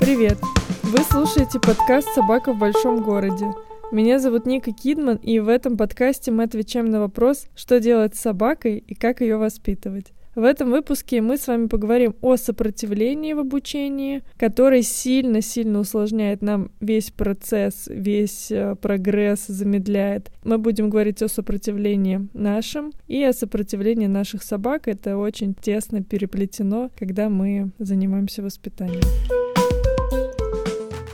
Привет! Вы слушаете подкаст «Собака в большом городе». Меня зовут Ника Кидман, и в этом подкасте мы отвечаем на вопрос, что делать с собакой и как ее воспитывать. В этом выпуске мы с вами поговорим о сопротивлении в обучении, который сильно-сильно усложняет нам весь процесс, весь э, прогресс, замедляет. Мы будем говорить о сопротивлении нашем и о сопротивлении наших собак. Это очень тесно переплетено, когда мы занимаемся воспитанием.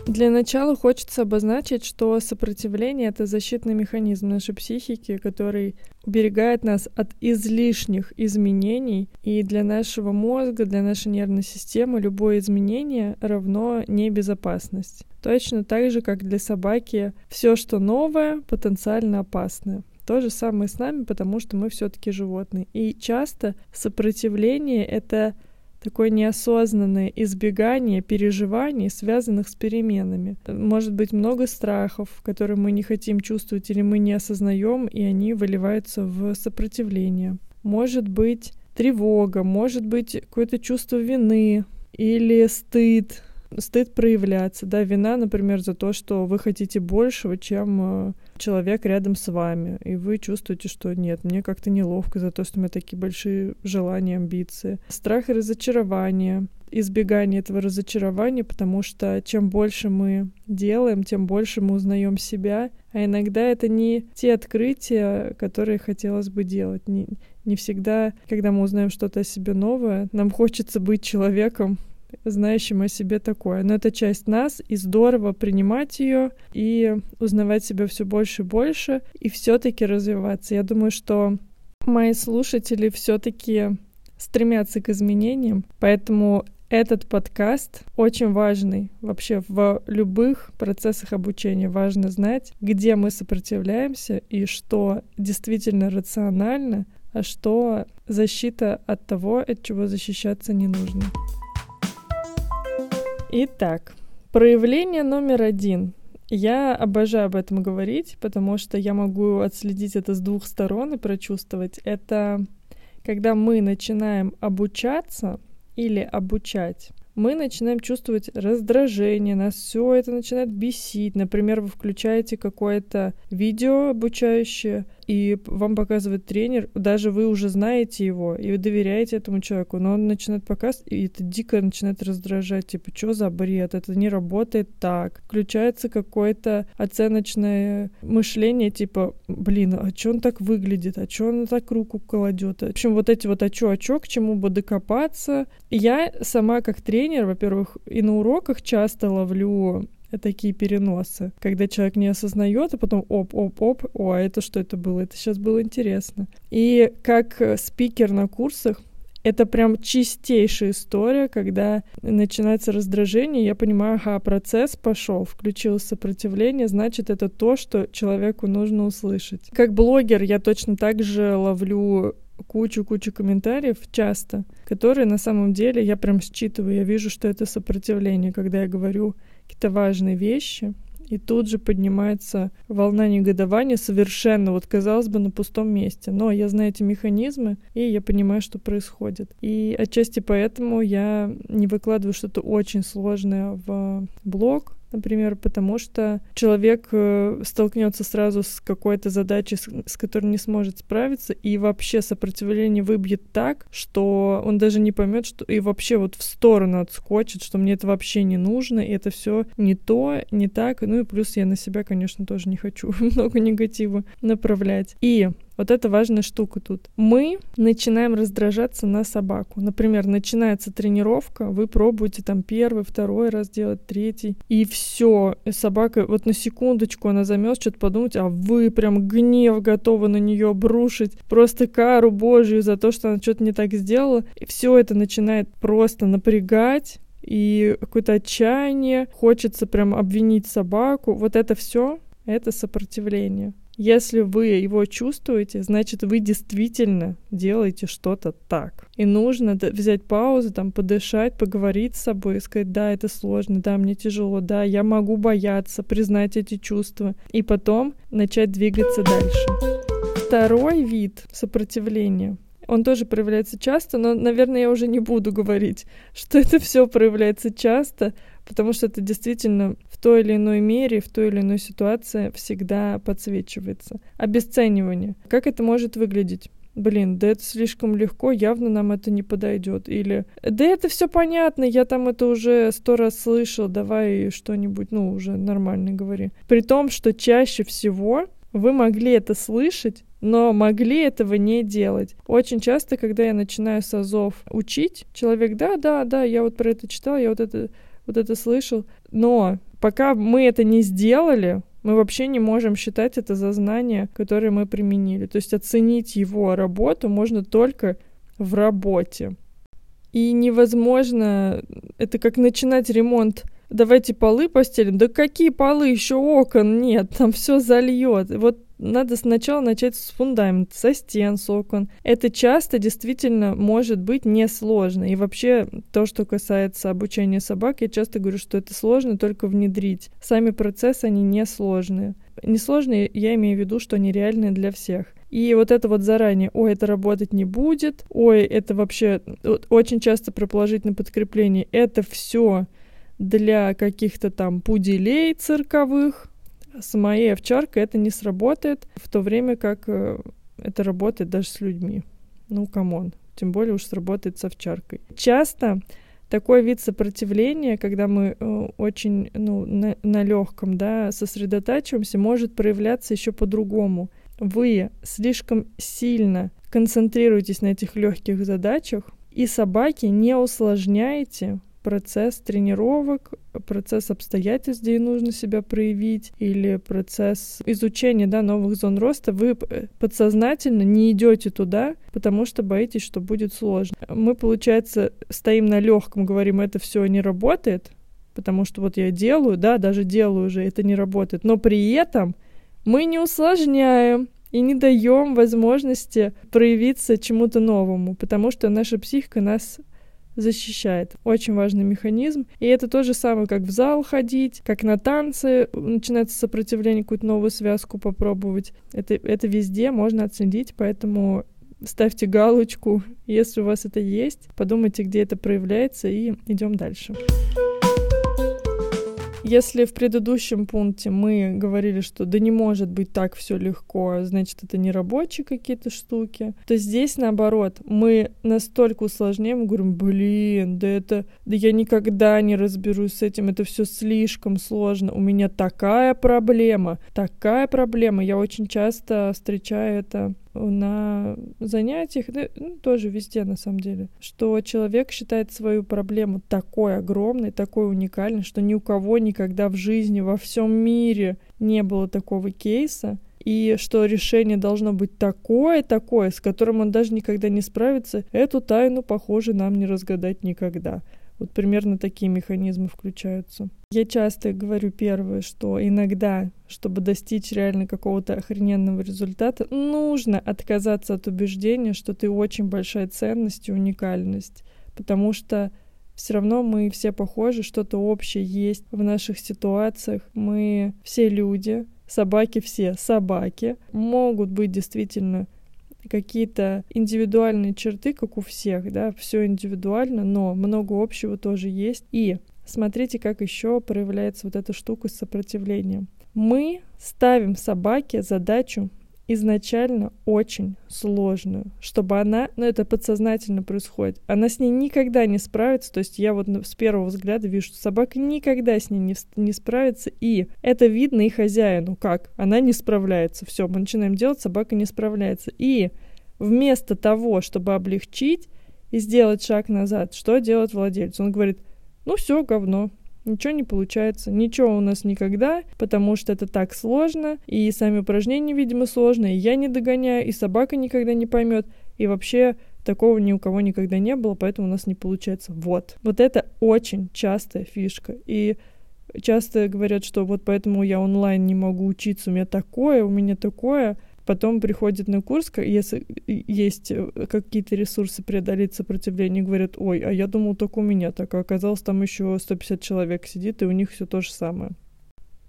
Для начала хочется обозначить, что сопротивление — это защитный механизм нашей психики, который уберегает нас от излишних изменений, и для нашего мозга, для нашей нервной системы любое изменение равно небезопасность. Точно так же, как для собаки все, что новое, потенциально опасное. То же самое с нами, потому что мы все-таки животные. И часто сопротивление — это такое неосознанное избегание переживаний, связанных с переменами. Может быть много страхов, которые мы не хотим чувствовать или мы не осознаем, и они выливаются в сопротивление. Может быть тревога, может быть какое-то чувство вины или стыд, стыд проявляться, да, вина, например, за то, что вы хотите большего, чем э, человек рядом с вами, и вы чувствуете, что нет, мне как-то неловко за то, что у меня такие большие желания, амбиции. Страх и разочарование, избегание этого разочарования, потому что чем больше мы делаем, тем больше мы узнаем себя, а иногда это не те открытия, которые хотелось бы делать. Не, не всегда, когда мы узнаем что-то о себе новое, нам хочется быть человеком, знающим о себе такое. Но это часть нас, и здорово принимать ее и узнавать себя все больше и больше, и все-таки развиваться. Я думаю, что мои слушатели все-таки стремятся к изменениям, поэтому этот подкаст очень важный вообще в любых процессах обучения. Важно знать, где мы сопротивляемся и что действительно рационально, а что защита от того, от чего защищаться не нужно. Итак, проявление номер один. Я обожаю об этом говорить, потому что я могу отследить это с двух сторон и прочувствовать. Это когда мы начинаем обучаться или обучать мы начинаем чувствовать раздражение, нас все это начинает бесить. Например, вы включаете какое-то видео обучающее, и вам показывает тренер, даже вы уже знаете его, и вы доверяете этому человеку, но он начинает показывать, и это дико начинает раздражать, типа, что за бред, это не работает так. Включается какое-то оценочное мышление, типа, блин, а что он так выглядит, а что он так руку кладет? В общем, вот эти вот а чё, а чё, к чему бы докопаться. Я сама как тренер, во-первых, и на уроках часто ловлю такие переносы, когда человек не осознает, а потом оп-оп-оп, о, а это что это было? Это сейчас было интересно. И как спикер на курсах, это прям чистейшая история, когда начинается раздражение, я понимаю, ага, процесс пошел, включилось сопротивление, значит, это то, что человеку нужно услышать. Как блогер я точно так же ловлю кучу-кучу комментариев часто, которые на самом деле я прям считываю, я вижу, что это сопротивление, когда я говорю какие-то важные вещи, и тут же поднимается волна негодования совершенно, вот казалось бы, на пустом месте. Но я знаю эти механизмы, и я понимаю, что происходит. И отчасти поэтому я не выкладываю что-то очень сложное в блог, например, потому что человек э, столкнется сразу с какой-то задачей, с, с которой не сможет справиться, и вообще сопротивление выбьет так, что он даже не поймет, что и вообще вот в сторону отскочит, что мне это вообще не нужно, и это все не то, не так. Ну и плюс я на себя, конечно, тоже не хочу много негатива направлять. И вот это важная штука тут. Мы начинаем раздражаться на собаку. Например, начинается тренировка, вы пробуете там первый, второй раз делать, третий, и все. собака вот на секундочку она замет что-то подумать, а вы прям гнев готовы на нее обрушить, просто кару Божью за то, что она что-то не так сделала. И все это начинает просто напрягать, и какое-то отчаяние, хочется прям обвинить собаку. Вот это все это сопротивление. Если вы его чувствуете, значит, вы действительно делаете что-то так. И нужно взять паузу, там, подышать, поговорить с собой сказать, да, это сложно, да, мне тяжело, да, я могу бояться, признать эти чувства. И потом начать двигаться дальше. Второй вид сопротивления он тоже проявляется часто, но, наверное, я уже не буду говорить, что это все проявляется часто, потому что это действительно в той или иной мере, в той или иной ситуации всегда подсвечивается. Обесценивание. Как это может выглядеть? блин, да это слишком легко, явно нам это не подойдет. Или, да это все понятно, я там это уже сто раз слышал, давай что-нибудь, ну, уже нормально говори. При том, что чаще всего вы могли это слышать, но могли этого не делать. Очень часто, когда я начинаю с азов учить, человек, да, да, да, я вот про это читал, я вот это, вот это слышал, но пока мы это не сделали, мы вообще не можем считать это за знания, которые мы применили. То есть оценить его работу можно только в работе. И невозможно, это как начинать ремонт давайте полы постелим. Да какие полы, еще окон нет, там все зальет. Вот надо сначала начать с фундамента, со стен, с окон. Это часто действительно может быть несложно. И вообще то, что касается обучения собак, я часто говорю, что это сложно только внедрить. Сами процессы, они несложные. Несложные, я имею в виду, что они реальные для всех. И вот это вот заранее, ой, это работать не будет, ой, это вообще очень часто про положительное подкрепление, это все для каких-то там пуделей цирковых. С моей овчаркой это не сработает, в то время как э, это работает даже с людьми. Ну, come on. Тем более уж сработает с овчаркой. Часто такой вид сопротивления, когда мы э, очень ну, на, на легком да, сосредотачиваемся, может проявляться еще по-другому. Вы слишком сильно концентрируетесь на этих легких задачах, и собаки не усложняете процесс тренировок, процесс обстоятельств, где нужно себя проявить, или процесс изучения да, новых зон роста, вы подсознательно не идете туда, потому что боитесь, что будет сложно. Мы, получается, стоим на легком, говорим, это все не работает, потому что вот я делаю, да, даже делаю уже, это не работает. Но при этом мы не усложняем, и не даем возможности проявиться чему-то новому, потому что наша психика нас защищает. Очень важный механизм. И это то же самое, как в зал ходить, как на танцы, начинается сопротивление, какую-то новую связку попробовать. Это, это везде можно отследить, поэтому ставьте галочку, если у вас это есть, подумайте, где это проявляется, и идем дальше. Если в предыдущем пункте мы говорили, что да не может быть так все легко, значит это не рабочие какие-то штуки, то здесь наоборот, мы настолько усложняем, говорим, блин, да это, да я никогда не разберусь с этим, это все слишком сложно, у меня такая проблема, такая проблема, я очень часто встречаю это на занятиях, да, ну, тоже везде на самом деле, что человек считает свою проблему такой огромной, такой уникальной, что ни у кого никогда в жизни во всем мире не было такого кейса, и что решение должно быть такое, такое, с которым он даже никогда не справится, эту тайну, похоже, нам не разгадать никогда. Вот примерно такие механизмы включаются. Я часто говорю первое, что иногда, чтобы достичь реально какого-то охрененного результата, нужно отказаться от убеждения, что ты очень большая ценность и уникальность. Потому что все равно мы все похожи, что-то общее есть в наших ситуациях. Мы все люди, собаки все собаки, могут быть действительно какие-то индивидуальные черты, как у всех, да, все индивидуально, но много общего тоже есть. И смотрите, как еще проявляется вот эта штука с сопротивлением. Мы ставим собаке задачу изначально очень сложную, чтобы она, ну это подсознательно происходит, она с ней никогда не справится, то есть я вот с первого взгляда вижу, что собака никогда с ней не, не справится, и это видно и хозяину, как она не справляется, все, мы начинаем делать, собака не справляется, и вместо того, чтобы облегчить и сделать шаг назад, что делает владелец? Он говорит, ну все, говно, ничего не получается, ничего у нас никогда, потому что это так сложно, и сами упражнения, видимо, сложные, я не догоняю, и собака никогда не поймет, и вообще такого ни у кого никогда не было, поэтому у нас не получается. Вот. Вот это очень частая фишка. И часто говорят, что вот поэтому я онлайн не могу учиться, у меня такое, у меня такое. Потом приходит на курс, если есть э, какие-то ресурсы преодолеть сопротивление, говорят, ой, а я думал только у меня так, а оказалось там еще 150 человек сидит, и у них все то же самое.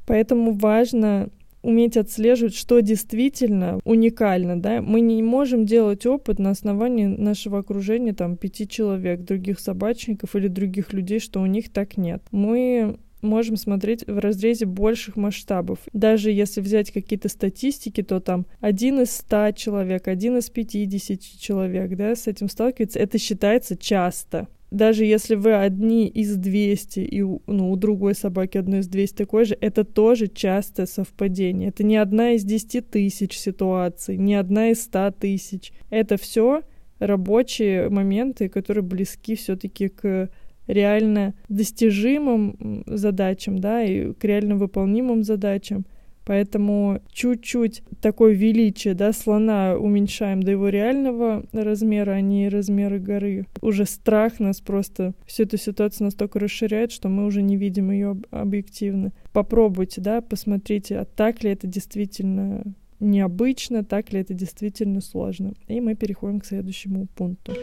Поэтому важно уметь отслеживать, что действительно уникально, да. Мы не можем делать опыт на основании нашего окружения, там, пяти человек, других собачников или других людей, что у них так нет. Мы можем смотреть в разрезе больших масштабов. Даже если взять какие-то статистики, то там один из ста человек, один из пятидесяти человек, да, с этим сталкивается, это считается часто. Даже если вы одни из 200, и ну, у другой собаки одной из 200 такой же, это тоже частое совпадение. Это не одна из 10 тысяч ситуаций, не одна из 100 тысяч. Это все рабочие моменты, которые близки все-таки к реально достижимым задачам, да, и к реально выполнимым задачам. Поэтому чуть-чуть такое величие, да, слона уменьшаем до его реального размера, а не размеры горы. Уже страх нас просто, всю эту ситуацию настолько расширяет, что мы уже не видим ее объективно. Попробуйте, да, посмотрите, а так ли это действительно необычно, так ли это действительно сложно. И мы переходим к следующему пункту.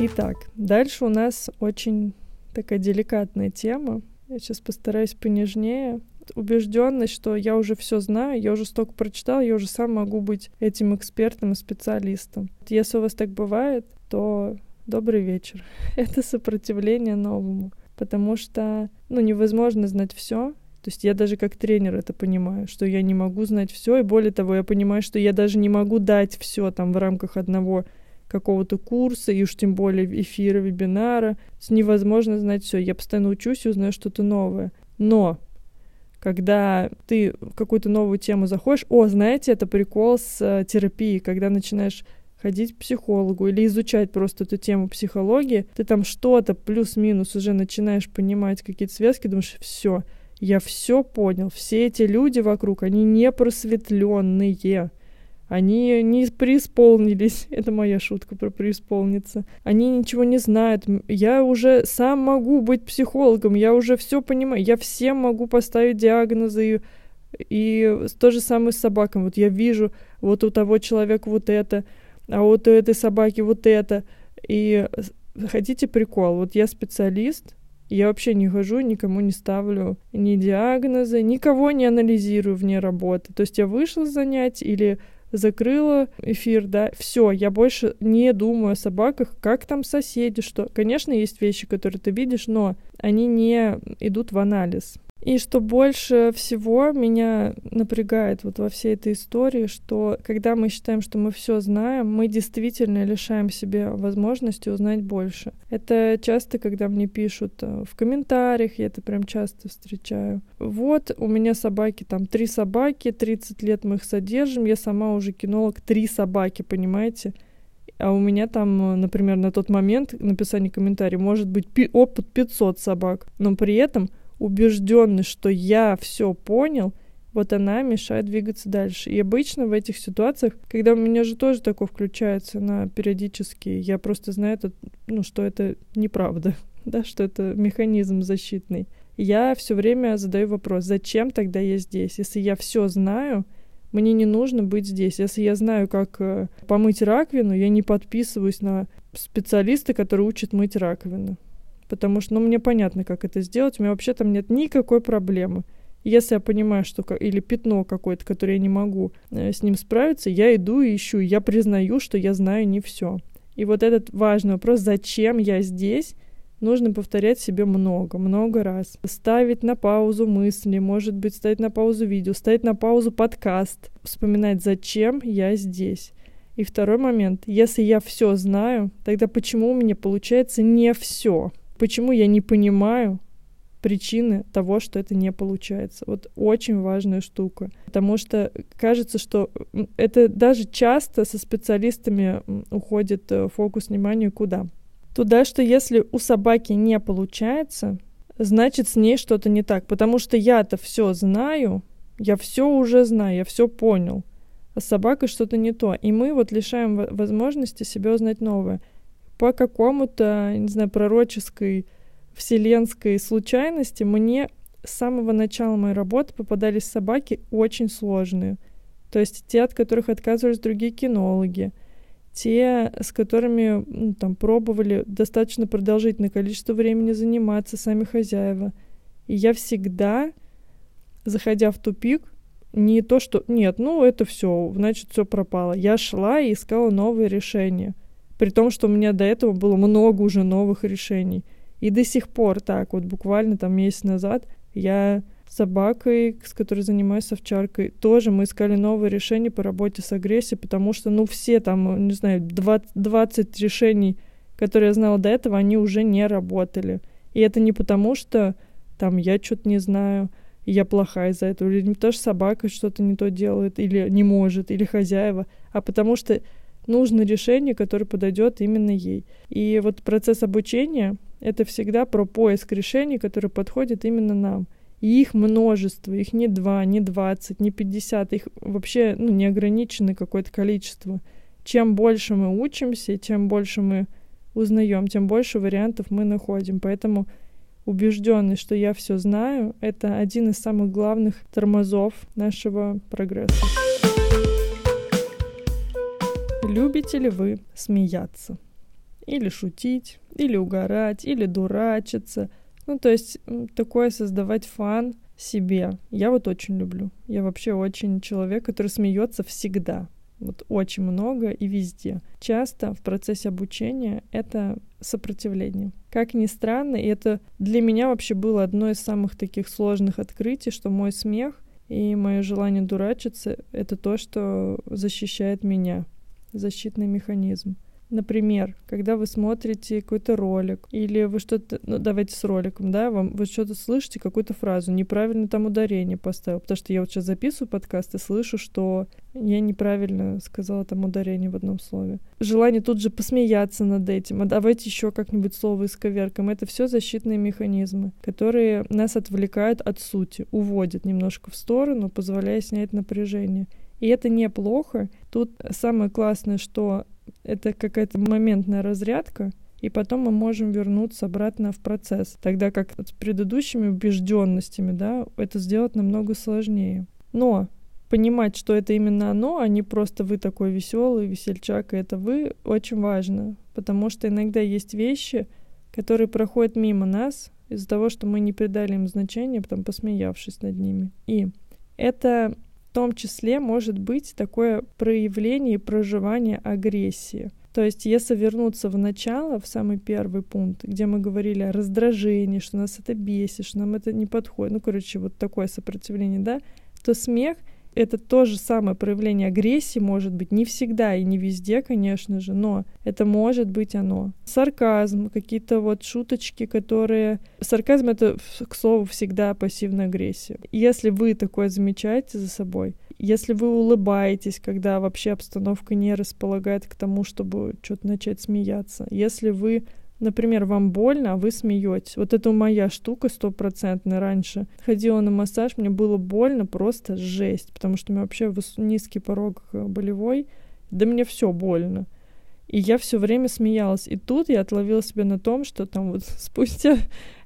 Итак, дальше у нас очень такая деликатная тема. Я сейчас постараюсь понежнее. Убежденность, что я уже все знаю, я уже столько прочитал, я уже сам могу быть этим экспертом и специалистом. Если у вас так бывает, то добрый вечер. Это сопротивление новому, потому что ну, невозможно знать все, то есть я даже как тренер это понимаю, что я не могу знать все, и более того, я понимаю, что я даже не могу дать все там в рамках одного какого-то курса, и уж тем более эфира, вебинара. Невозможно знать все. Я постоянно учусь и узнаю что-то новое. Но когда ты в какую-то новую тему заходишь, о, знаете, это прикол с э, терапией, когда начинаешь ходить к психологу или изучать просто эту тему психологии, ты там что-то плюс-минус уже начинаешь понимать какие-то связки, думаешь, все, я все понял, все эти люди вокруг, они не просветленные, они не преисполнились. Это моя шутка про преисполниться. Они ничего не знают. Я уже сам могу быть психологом. Я уже все понимаю. Я всем могу поставить диагнозы. И, и то же самое с собаками. Вот я вижу, вот у того человека вот это, а вот у этой собаки вот это. И хотите прикол? Вот я специалист, я вообще не хожу, никому не ставлю ни диагнозы, никого не анализирую вне работы. То есть я вышла с занятий или закрыла эфир, да, все, я больше не думаю о собаках, как там соседи, что. Конечно, есть вещи, которые ты видишь, но они не идут в анализ. И что больше всего меня напрягает вот во всей этой истории, что когда мы считаем, что мы все знаем, мы действительно лишаем себе возможности узнать больше. Это часто, когда мне пишут э, в комментариях, я это прям часто встречаю. Вот, у меня собаки, там, три собаки, 30 лет мы их содержим, я сама уже кинолог, три собаки, понимаете? А у меня там, например, на тот момент написание комментария может быть опыт 500 собак, но при этом убежденность, что я все понял, вот она мешает двигаться дальше. И обычно в этих ситуациях, когда у меня же тоже такое включается на периодически, я просто знаю, это, ну, что это неправда, да, что это механизм защитный. Я все время задаю вопрос, зачем тогда я здесь? Если я все знаю, мне не нужно быть здесь. Если я знаю, как э, помыть раковину, я не подписываюсь на специалиста, который учит мыть раковину потому что, ну, мне понятно, как это сделать, у меня вообще там нет никакой проблемы. Если я понимаю, что или пятно какое-то, которое я не могу э, с ним справиться, я иду и ищу, я признаю, что я знаю не все. И вот этот важный вопрос, зачем я здесь, нужно повторять себе много, много раз. Ставить на паузу мысли, может быть, ставить на паузу видео, ставить на паузу подкаст, вспоминать, зачем я здесь. И второй момент, если я все знаю, тогда почему у меня получается не все? Почему я не понимаю причины того, что это не получается. Вот очень важная штука. Потому что кажется, что это даже часто со специалистами уходит э, фокус внимания куда? Туда, что если у собаки не получается, значит с ней что-то не так. Потому что я-то все знаю, я все уже знаю, я все понял. А с собакой что-то не то. И мы вот лишаем возможности себе узнать новое по какому-то, не знаю, пророческой вселенской случайности мне с самого начала моей работы попадались собаки очень сложные. То есть те, от которых отказывались другие кинологи, те, с которыми ну, там пробовали достаточно продолжительное количество времени заниматься сами хозяева. И я всегда заходя в тупик, не то, что нет, ну это все, значит, все пропало. Я шла и искала новые решения. При том, что у меня до этого было много уже новых решений. И до сих пор так, вот буквально там месяц назад я с собакой, с которой занимаюсь, овчаркой, тоже мы искали новые решения по работе с агрессией, потому что, ну, все там, не знаю, 20, 20 решений, которые я знала до этого, они уже не работали. И это не потому, что там я что-то не знаю, я плохая из-за этого, или не то, что собака что-то не то делает, или не может, или хозяева, а потому что нужно решение, которое подойдет именно ей. И вот процесс обучения — это всегда про поиск решений, которые подходят именно нам. И их множество, их не два, не двадцать, не пятьдесят, их вообще ну, неограниченное какое-то количество. Чем больше мы учимся, чем больше мы узнаем, тем больше вариантов мы находим. Поэтому убежденность, что я все знаю, это один из самых главных тормозов нашего прогресса. Любите ли вы смеяться? Или шутить, или угорать, или дурачиться. Ну, то есть такое создавать фан себе. Я вот очень люблю. Я вообще очень человек, который смеется всегда. Вот очень много и везде. Часто в процессе обучения это сопротивление. Как ни странно, и это для меня вообще было одно из самых таких сложных открытий, что мой смех и мое желание дурачиться — это то, что защищает меня, защитный механизм. Например, когда вы смотрите какой-то ролик, или вы что-то, ну давайте с роликом, да, вам вы что-то слышите, какую-то фразу, неправильно там ударение поставил, потому что я вот сейчас записываю подкаст и слышу, что я неправильно сказала там ударение в одном слове. Желание тут же посмеяться над этим, а давайте еще как-нибудь слово исковеркаем. Это все защитные механизмы, которые нас отвлекают от сути, уводят немножко в сторону, позволяя снять напряжение. И это неплохо. Тут самое классное, что это какая-то моментная разрядка, и потом мы можем вернуться обратно в процесс. Тогда как с предыдущими убежденностями, да, это сделать намного сложнее. Но понимать, что это именно оно, а не просто вы такой веселый, весельчак, и это вы, очень важно. Потому что иногда есть вещи, которые проходят мимо нас из-за того, что мы не придали им значения, потом посмеявшись над ними. И это в том числе может быть такое проявление и проживание агрессии. То есть, если вернуться в начало, в самый первый пункт, где мы говорили о раздражении, что нас это бесит, что нам это не подходит, ну, короче, вот такое сопротивление, да, то смех — это то же самое проявление агрессии может быть не всегда и не везде, конечно же, но это может быть оно. Сарказм, какие-то вот шуточки, которые... Сарказм — это, к слову, всегда пассивная агрессия. Если вы такое замечаете за собой, если вы улыбаетесь, когда вообще обстановка не располагает к тому, чтобы что-то начать смеяться, если вы Например, вам больно, а вы смеетесь. Вот это моя штука стопроцентная раньше. Ходила на массаж, мне было больно, просто жесть, потому что у меня вообще низкий порог э, болевой, да мне все больно. И я все время смеялась. И тут я отловила себя на том, что там вот спустя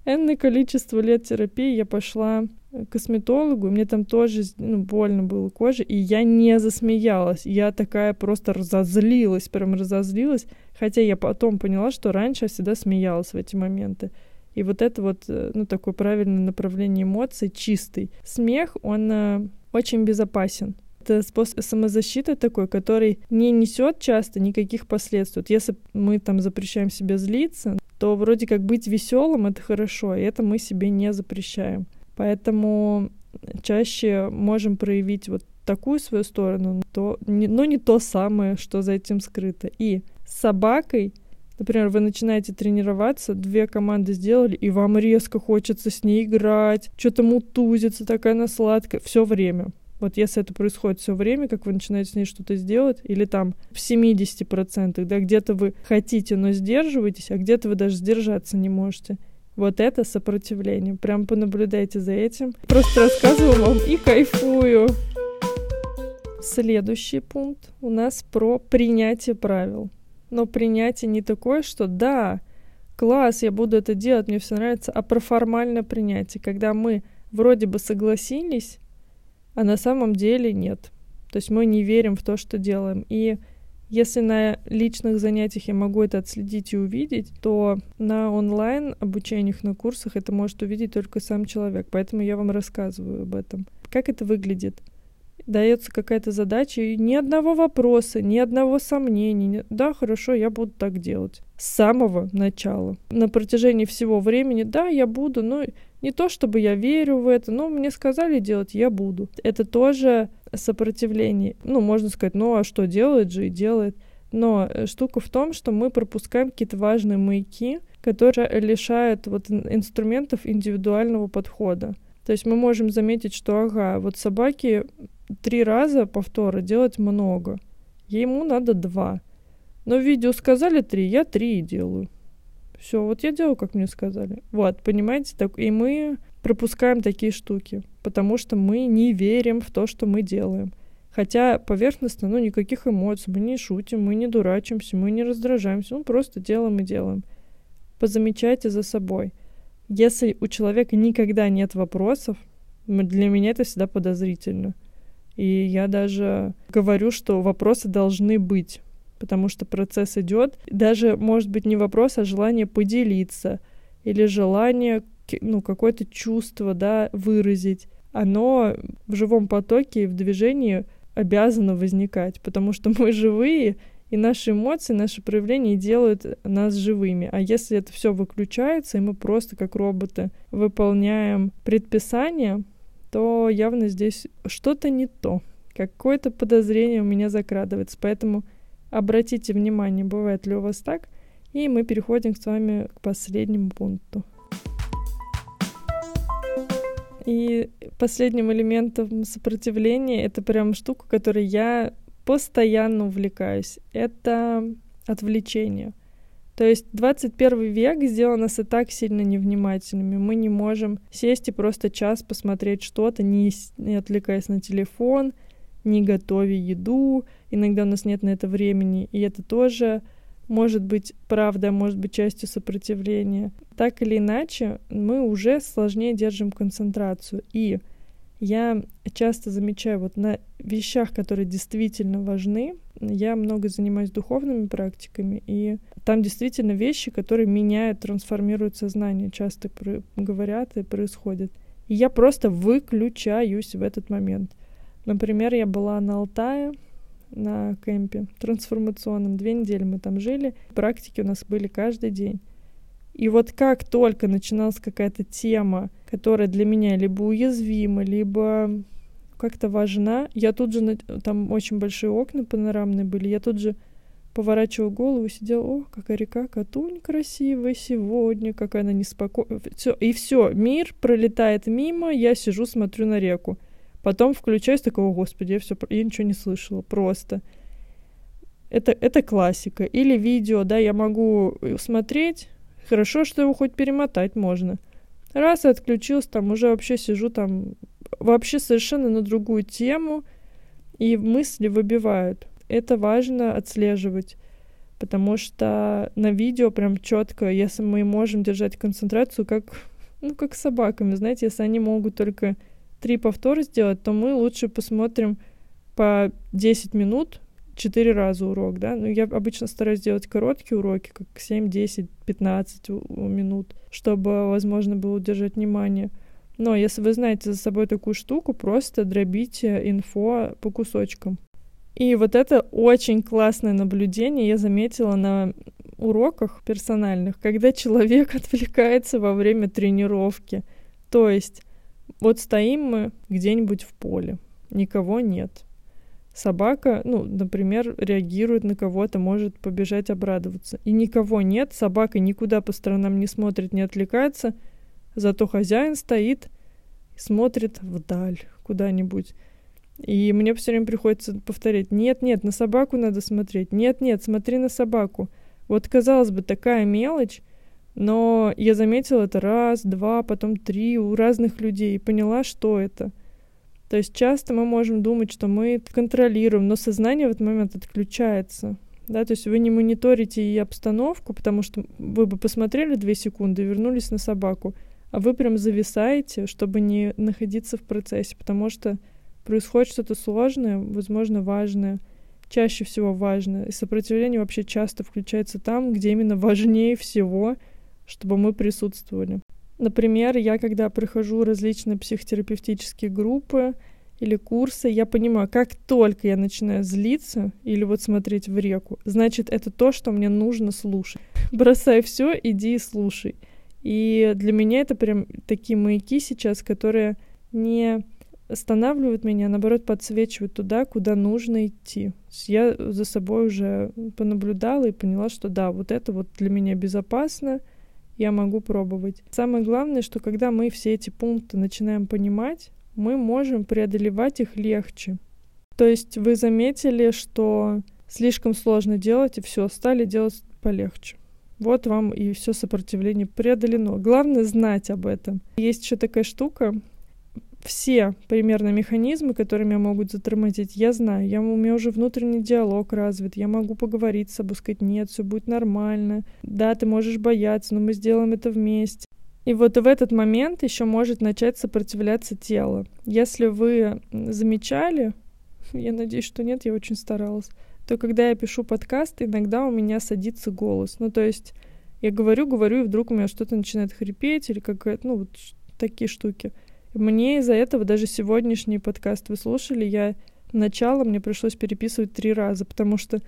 энное количество лет терапии я пошла к косметологу, и мне там тоже ну, больно было кожа, и я не засмеялась. Я такая просто разозлилась, прям разозлилась. Хотя я потом поняла, что раньше я всегда смеялась в эти моменты. И вот это вот, э, ну, такое правильное направление эмоций, чистый. Смех, он э, очень безопасен. Это способ самозащиты такой, который не несет часто никаких последствий. Вот если мы там запрещаем себе злиться, то вроде как быть веселым это хорошо, и это мы себе не запрещаем. Поэтому чаще можем проявить вот такую свою сторону, то, но не то самое, что за этим скрыто. И с собакой, например, вы начинаете тренироваться, две команды сделали, и вам резко хочется с ней играть, что-то мутузится, такая она сладкая, все время. Вот если это происходит все время, как вы начинаете с ней что-то сделать, или там в 70%, да, где-то вы хотите, но сдерживаетесь, а где-то вы даже сдержаться не можете. Вот это сопротивление. Прям понаблюдайте за этим. Просто рассказываю вам и кайфую. Следующий пункт у нас про принятие правил. Но принятие не такое, что да, класс, я буду это делать, мне все нравится, а про формальное принятие, когда мы вроде бы согласились, а на самом деле нет. То есть мы не верим в то, что делаем. И Если на личных занятиях я могу это отследить и увидеть, то на онлайн обучениях, на курсах это может увидеть только сам человек. Поэтому я вам рассказываю об этом. Как это выглядит? Дается какая-то задача, и ни одного вопроса, ни одного сомнения. Да, хорошо, я буду так делать. С самого начала. На протяжении всего времени, да, я буду, но не то чтобы я верю в это, но мне сказали делать, я буду. Это тоже сопротивление. Ну, можно сказать, ну а что делает же и делает. Но э, штука в том, что мы пропускаем какие-то важные маяки, которые лишают вот инструментов индивидуального подхода. То есть мы можем заметить, что, ага, вот собаки три раза повтора делать много. Ему надо два. Но в видео сказали три, я три и делаю. Все, вот я делаю, как мне сказали. Вот, понимаете, так и мы пропускаем такие штуки, потому что мы не верим в то, что мы делаем. Хотя поверхностно, ну, никаких эмоций, мы не шутим, мы не дурачимся, мы не раздражаемся, мы просто делаем и делаем. Позамечайте за собой. Если у человека никогда нет вопросов, для меня это всегда подозрительно. И я даже говорю, что вопросы должны быть, потому что процесс идет. Даже, может быть, не вопрос, а желание поделиться или желание, ну, какое-то чувство, да, выразить. Оно в живом потоке и в движении обязано возникать, потому что мы живые, и наши эмоции, наши проявления делают нас живыми. А если это все выключается, и мы просто как роботы выполняем предписания, то явно здесь что-то не то. Какое-то подозрение у меня закрадывается. Поэтому обратите внимание, бывает ли у вас так. И мы переходим с вами к последнему пункту. И последним элементом сопротивления это прям штука, которой я постоянно увлекаюсь. Это отвлечение. То есть 21 век сделал нас и так сильно невнимательными. Мы не можем сесть и просто час посмотреть что-то, не, не отвлекаясь на телефон, не готовя еду. Иногда у нас нет на это времени, и это тоже может быть правда, может быть частью сопротивления. Так или иначе, мы уже сложнее держим концентрацию. И я часто замечаю вот на вещах, которые действительно важны, я много занимаюсь духовными практиками, и там действительно вещи, которые меняют, трансформируют сознание, часто говорят и происходят. И я просто выключаюсь в этот момент. Например, я была на Алтае, на кемпе трансформационном. Две недели мы там жили. Практики у нас были каждый день. И вот как только начиналась какая-то тема, которая для меня либо уязвима, либо как-то важна, я тут же, там очень большие окна панорамные были, я тут же поворачивала голову, сидела, о, какая река Катунь красивая сегодня, какая она неспокойная. И все, мир пролетает мимо, я сижу, смотрю на реку. Потом включаюсь, такого, господи, я все, я ничего не слышала, просто. Это, это классика. Или видео, да, я могу смотреть, Хорошо, что его хоть перемотать можно. Раз отключился, там уже вообще сижу там вообще совершенно на другую тему, и мысли выбивают. Это важно отслеживать, потому что на видео прям четко, если мы можем держать концентрацию, как, ну, как с собаками, знаете, если они могут только три повтора сделать, то мы лучше посмотрим по 10 минут, четыре раза урок, да, ну, я обычно стараюсь делать короткие уроки, как 7, 10, 15 минут, чтобы возможно было удержать внимание. Но если вы знаете за собой такую штуку, просто дробите инфо по кусочкам. И вот это очень классное наблюдение я заметила на уроках персональных, когда человек отвлекается во время тренировки. То есть вот стоим мы где-нибудь в поле, никого нет собака, ну, например, реагирует на кого-то, может побежать обрадоваться. И никого нет, собака никуда по сторонам не смотрит, не отвлекается, зато хозяин стоит, смотрит вдаль куда-нибудь. И мне все время приходится повторять, нет, нет, на собаку надо смотреть, нет, нет, смотри на собаку. Вот, казалось бы, такая мелочь, но я заметила это раз, два, потом три у разных людей и поняла, что это — то есть часто мы можем думать, что мы контролируем, но сознание в этот момент отключается. Да, то есть вы не мониторите и обстановку, потому что вы бы посмотрели две секунды и вернулись на собаку, а вы прям зависаете, чтобы не находиться в процессе, потому что происходит что-то сложное, возможно, важное. чаще всего важно. И сопротивление вообще часто включается там, где именно важнее всего, чтобы мы присутствовали. Например, я когда прохожу различные психотерапевтические группы или курсы, я понимаю, как только я начинаю злиться или вот смотреть в реку, значит, это то, что мне нужно слушать. Бросай все, иди и слушай. И для меня это прям такие маяки сейчас, которые не останавливают меня, а наоборот, подсвечивают туда, куда нужно идти. Я за собой уже понаблюдала и поняла, что да, вот это вот для меня безопасно, я могу пробовать. Самое главное, что когда мы все эти пункты начинаем понимать, мы можем преодолевать их легче. То есть вы заметили, что слишком сложно делать, и все, стали делать полегче. Вот вам и все сопротивление преодолено. Главное знать об этом. Есть еще такая штука, все примерно механизмы, которые меня могут затормозить, я знаю. Я, у меня уже внутренний диалог развит. Я могу поговорить с собой, сказать, нет, все будет нормально. Да, ты можешь бояться, но мы сделаем это вместе. И вот в этот момент еще может начать сопротивляться тело. Если вы замечали, я надеюсь, что нет, я очень старалась, то когда я пишу подкаст, иногда у меня садится голос. Ну, то есть я говорю, говорю, и вдруг у меня что-то начинает хрипеть или какая-то, ну, вот такие штуки. Мне из-за этого даже сегодняшний подкаст вы слушали, я начало мне пришлось переписывать три раза, потому что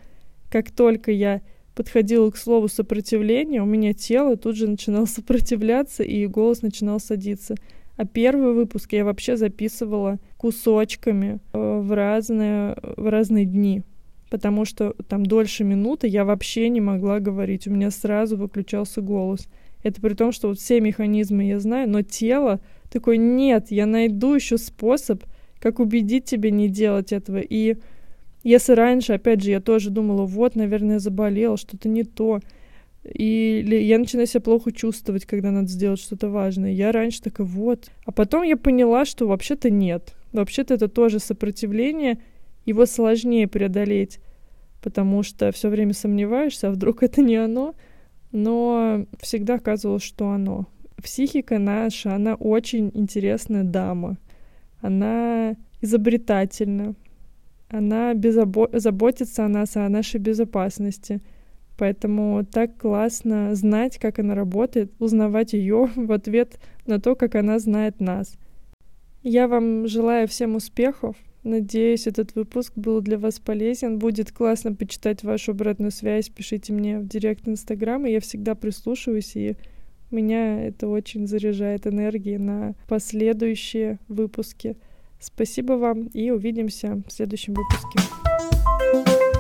как только я подходила к слову сопротивление, у меня тело тут же начинало сопротивляться, и голос начинал садиться. А первый выпуск я вообще записывала кусочками э, в разные, в разные дни, потому что там дольше минуты я вообще не могла говорить, у меня сразу выключался голос. Это при том, что вот все механизмы я знаю, но тело такой, нет, я найду еще способ, как убедить тебя не делать этого. И если раньше, опять же, я тоже думала, вот, наверное, я заболела, что-то не то, или я начинаю себя плохо чувствовать, когда надо сделать что-то важное. Я раньше такая, вот. А потом я поняла, что вообще-то нет. Вообще-то это тоже сопротивление, его сложнее преодолеть, потому что все время сомневаешься, а вдруг это не оно, но всегда оказывалось, что оно. Психика наша, она очень интересная дама. Она изобретательна. Она безобо... заботится о нас, о нашей безопасности. Поэтому так классно знать, как она работает, узнавать ее в ответ на то, как она знает нас. Я вам желаю всем успехов. Надеюсь, этот выпуск был для вас полезен. Будет классно почитать вашу обратную связь. Пишите мне в директ Инстаграм, и я всегда прислушиваюсь, и меня это очень заряжает энергией на последующие выпуски. Спасибо вам и увидимся в следующем выпуске.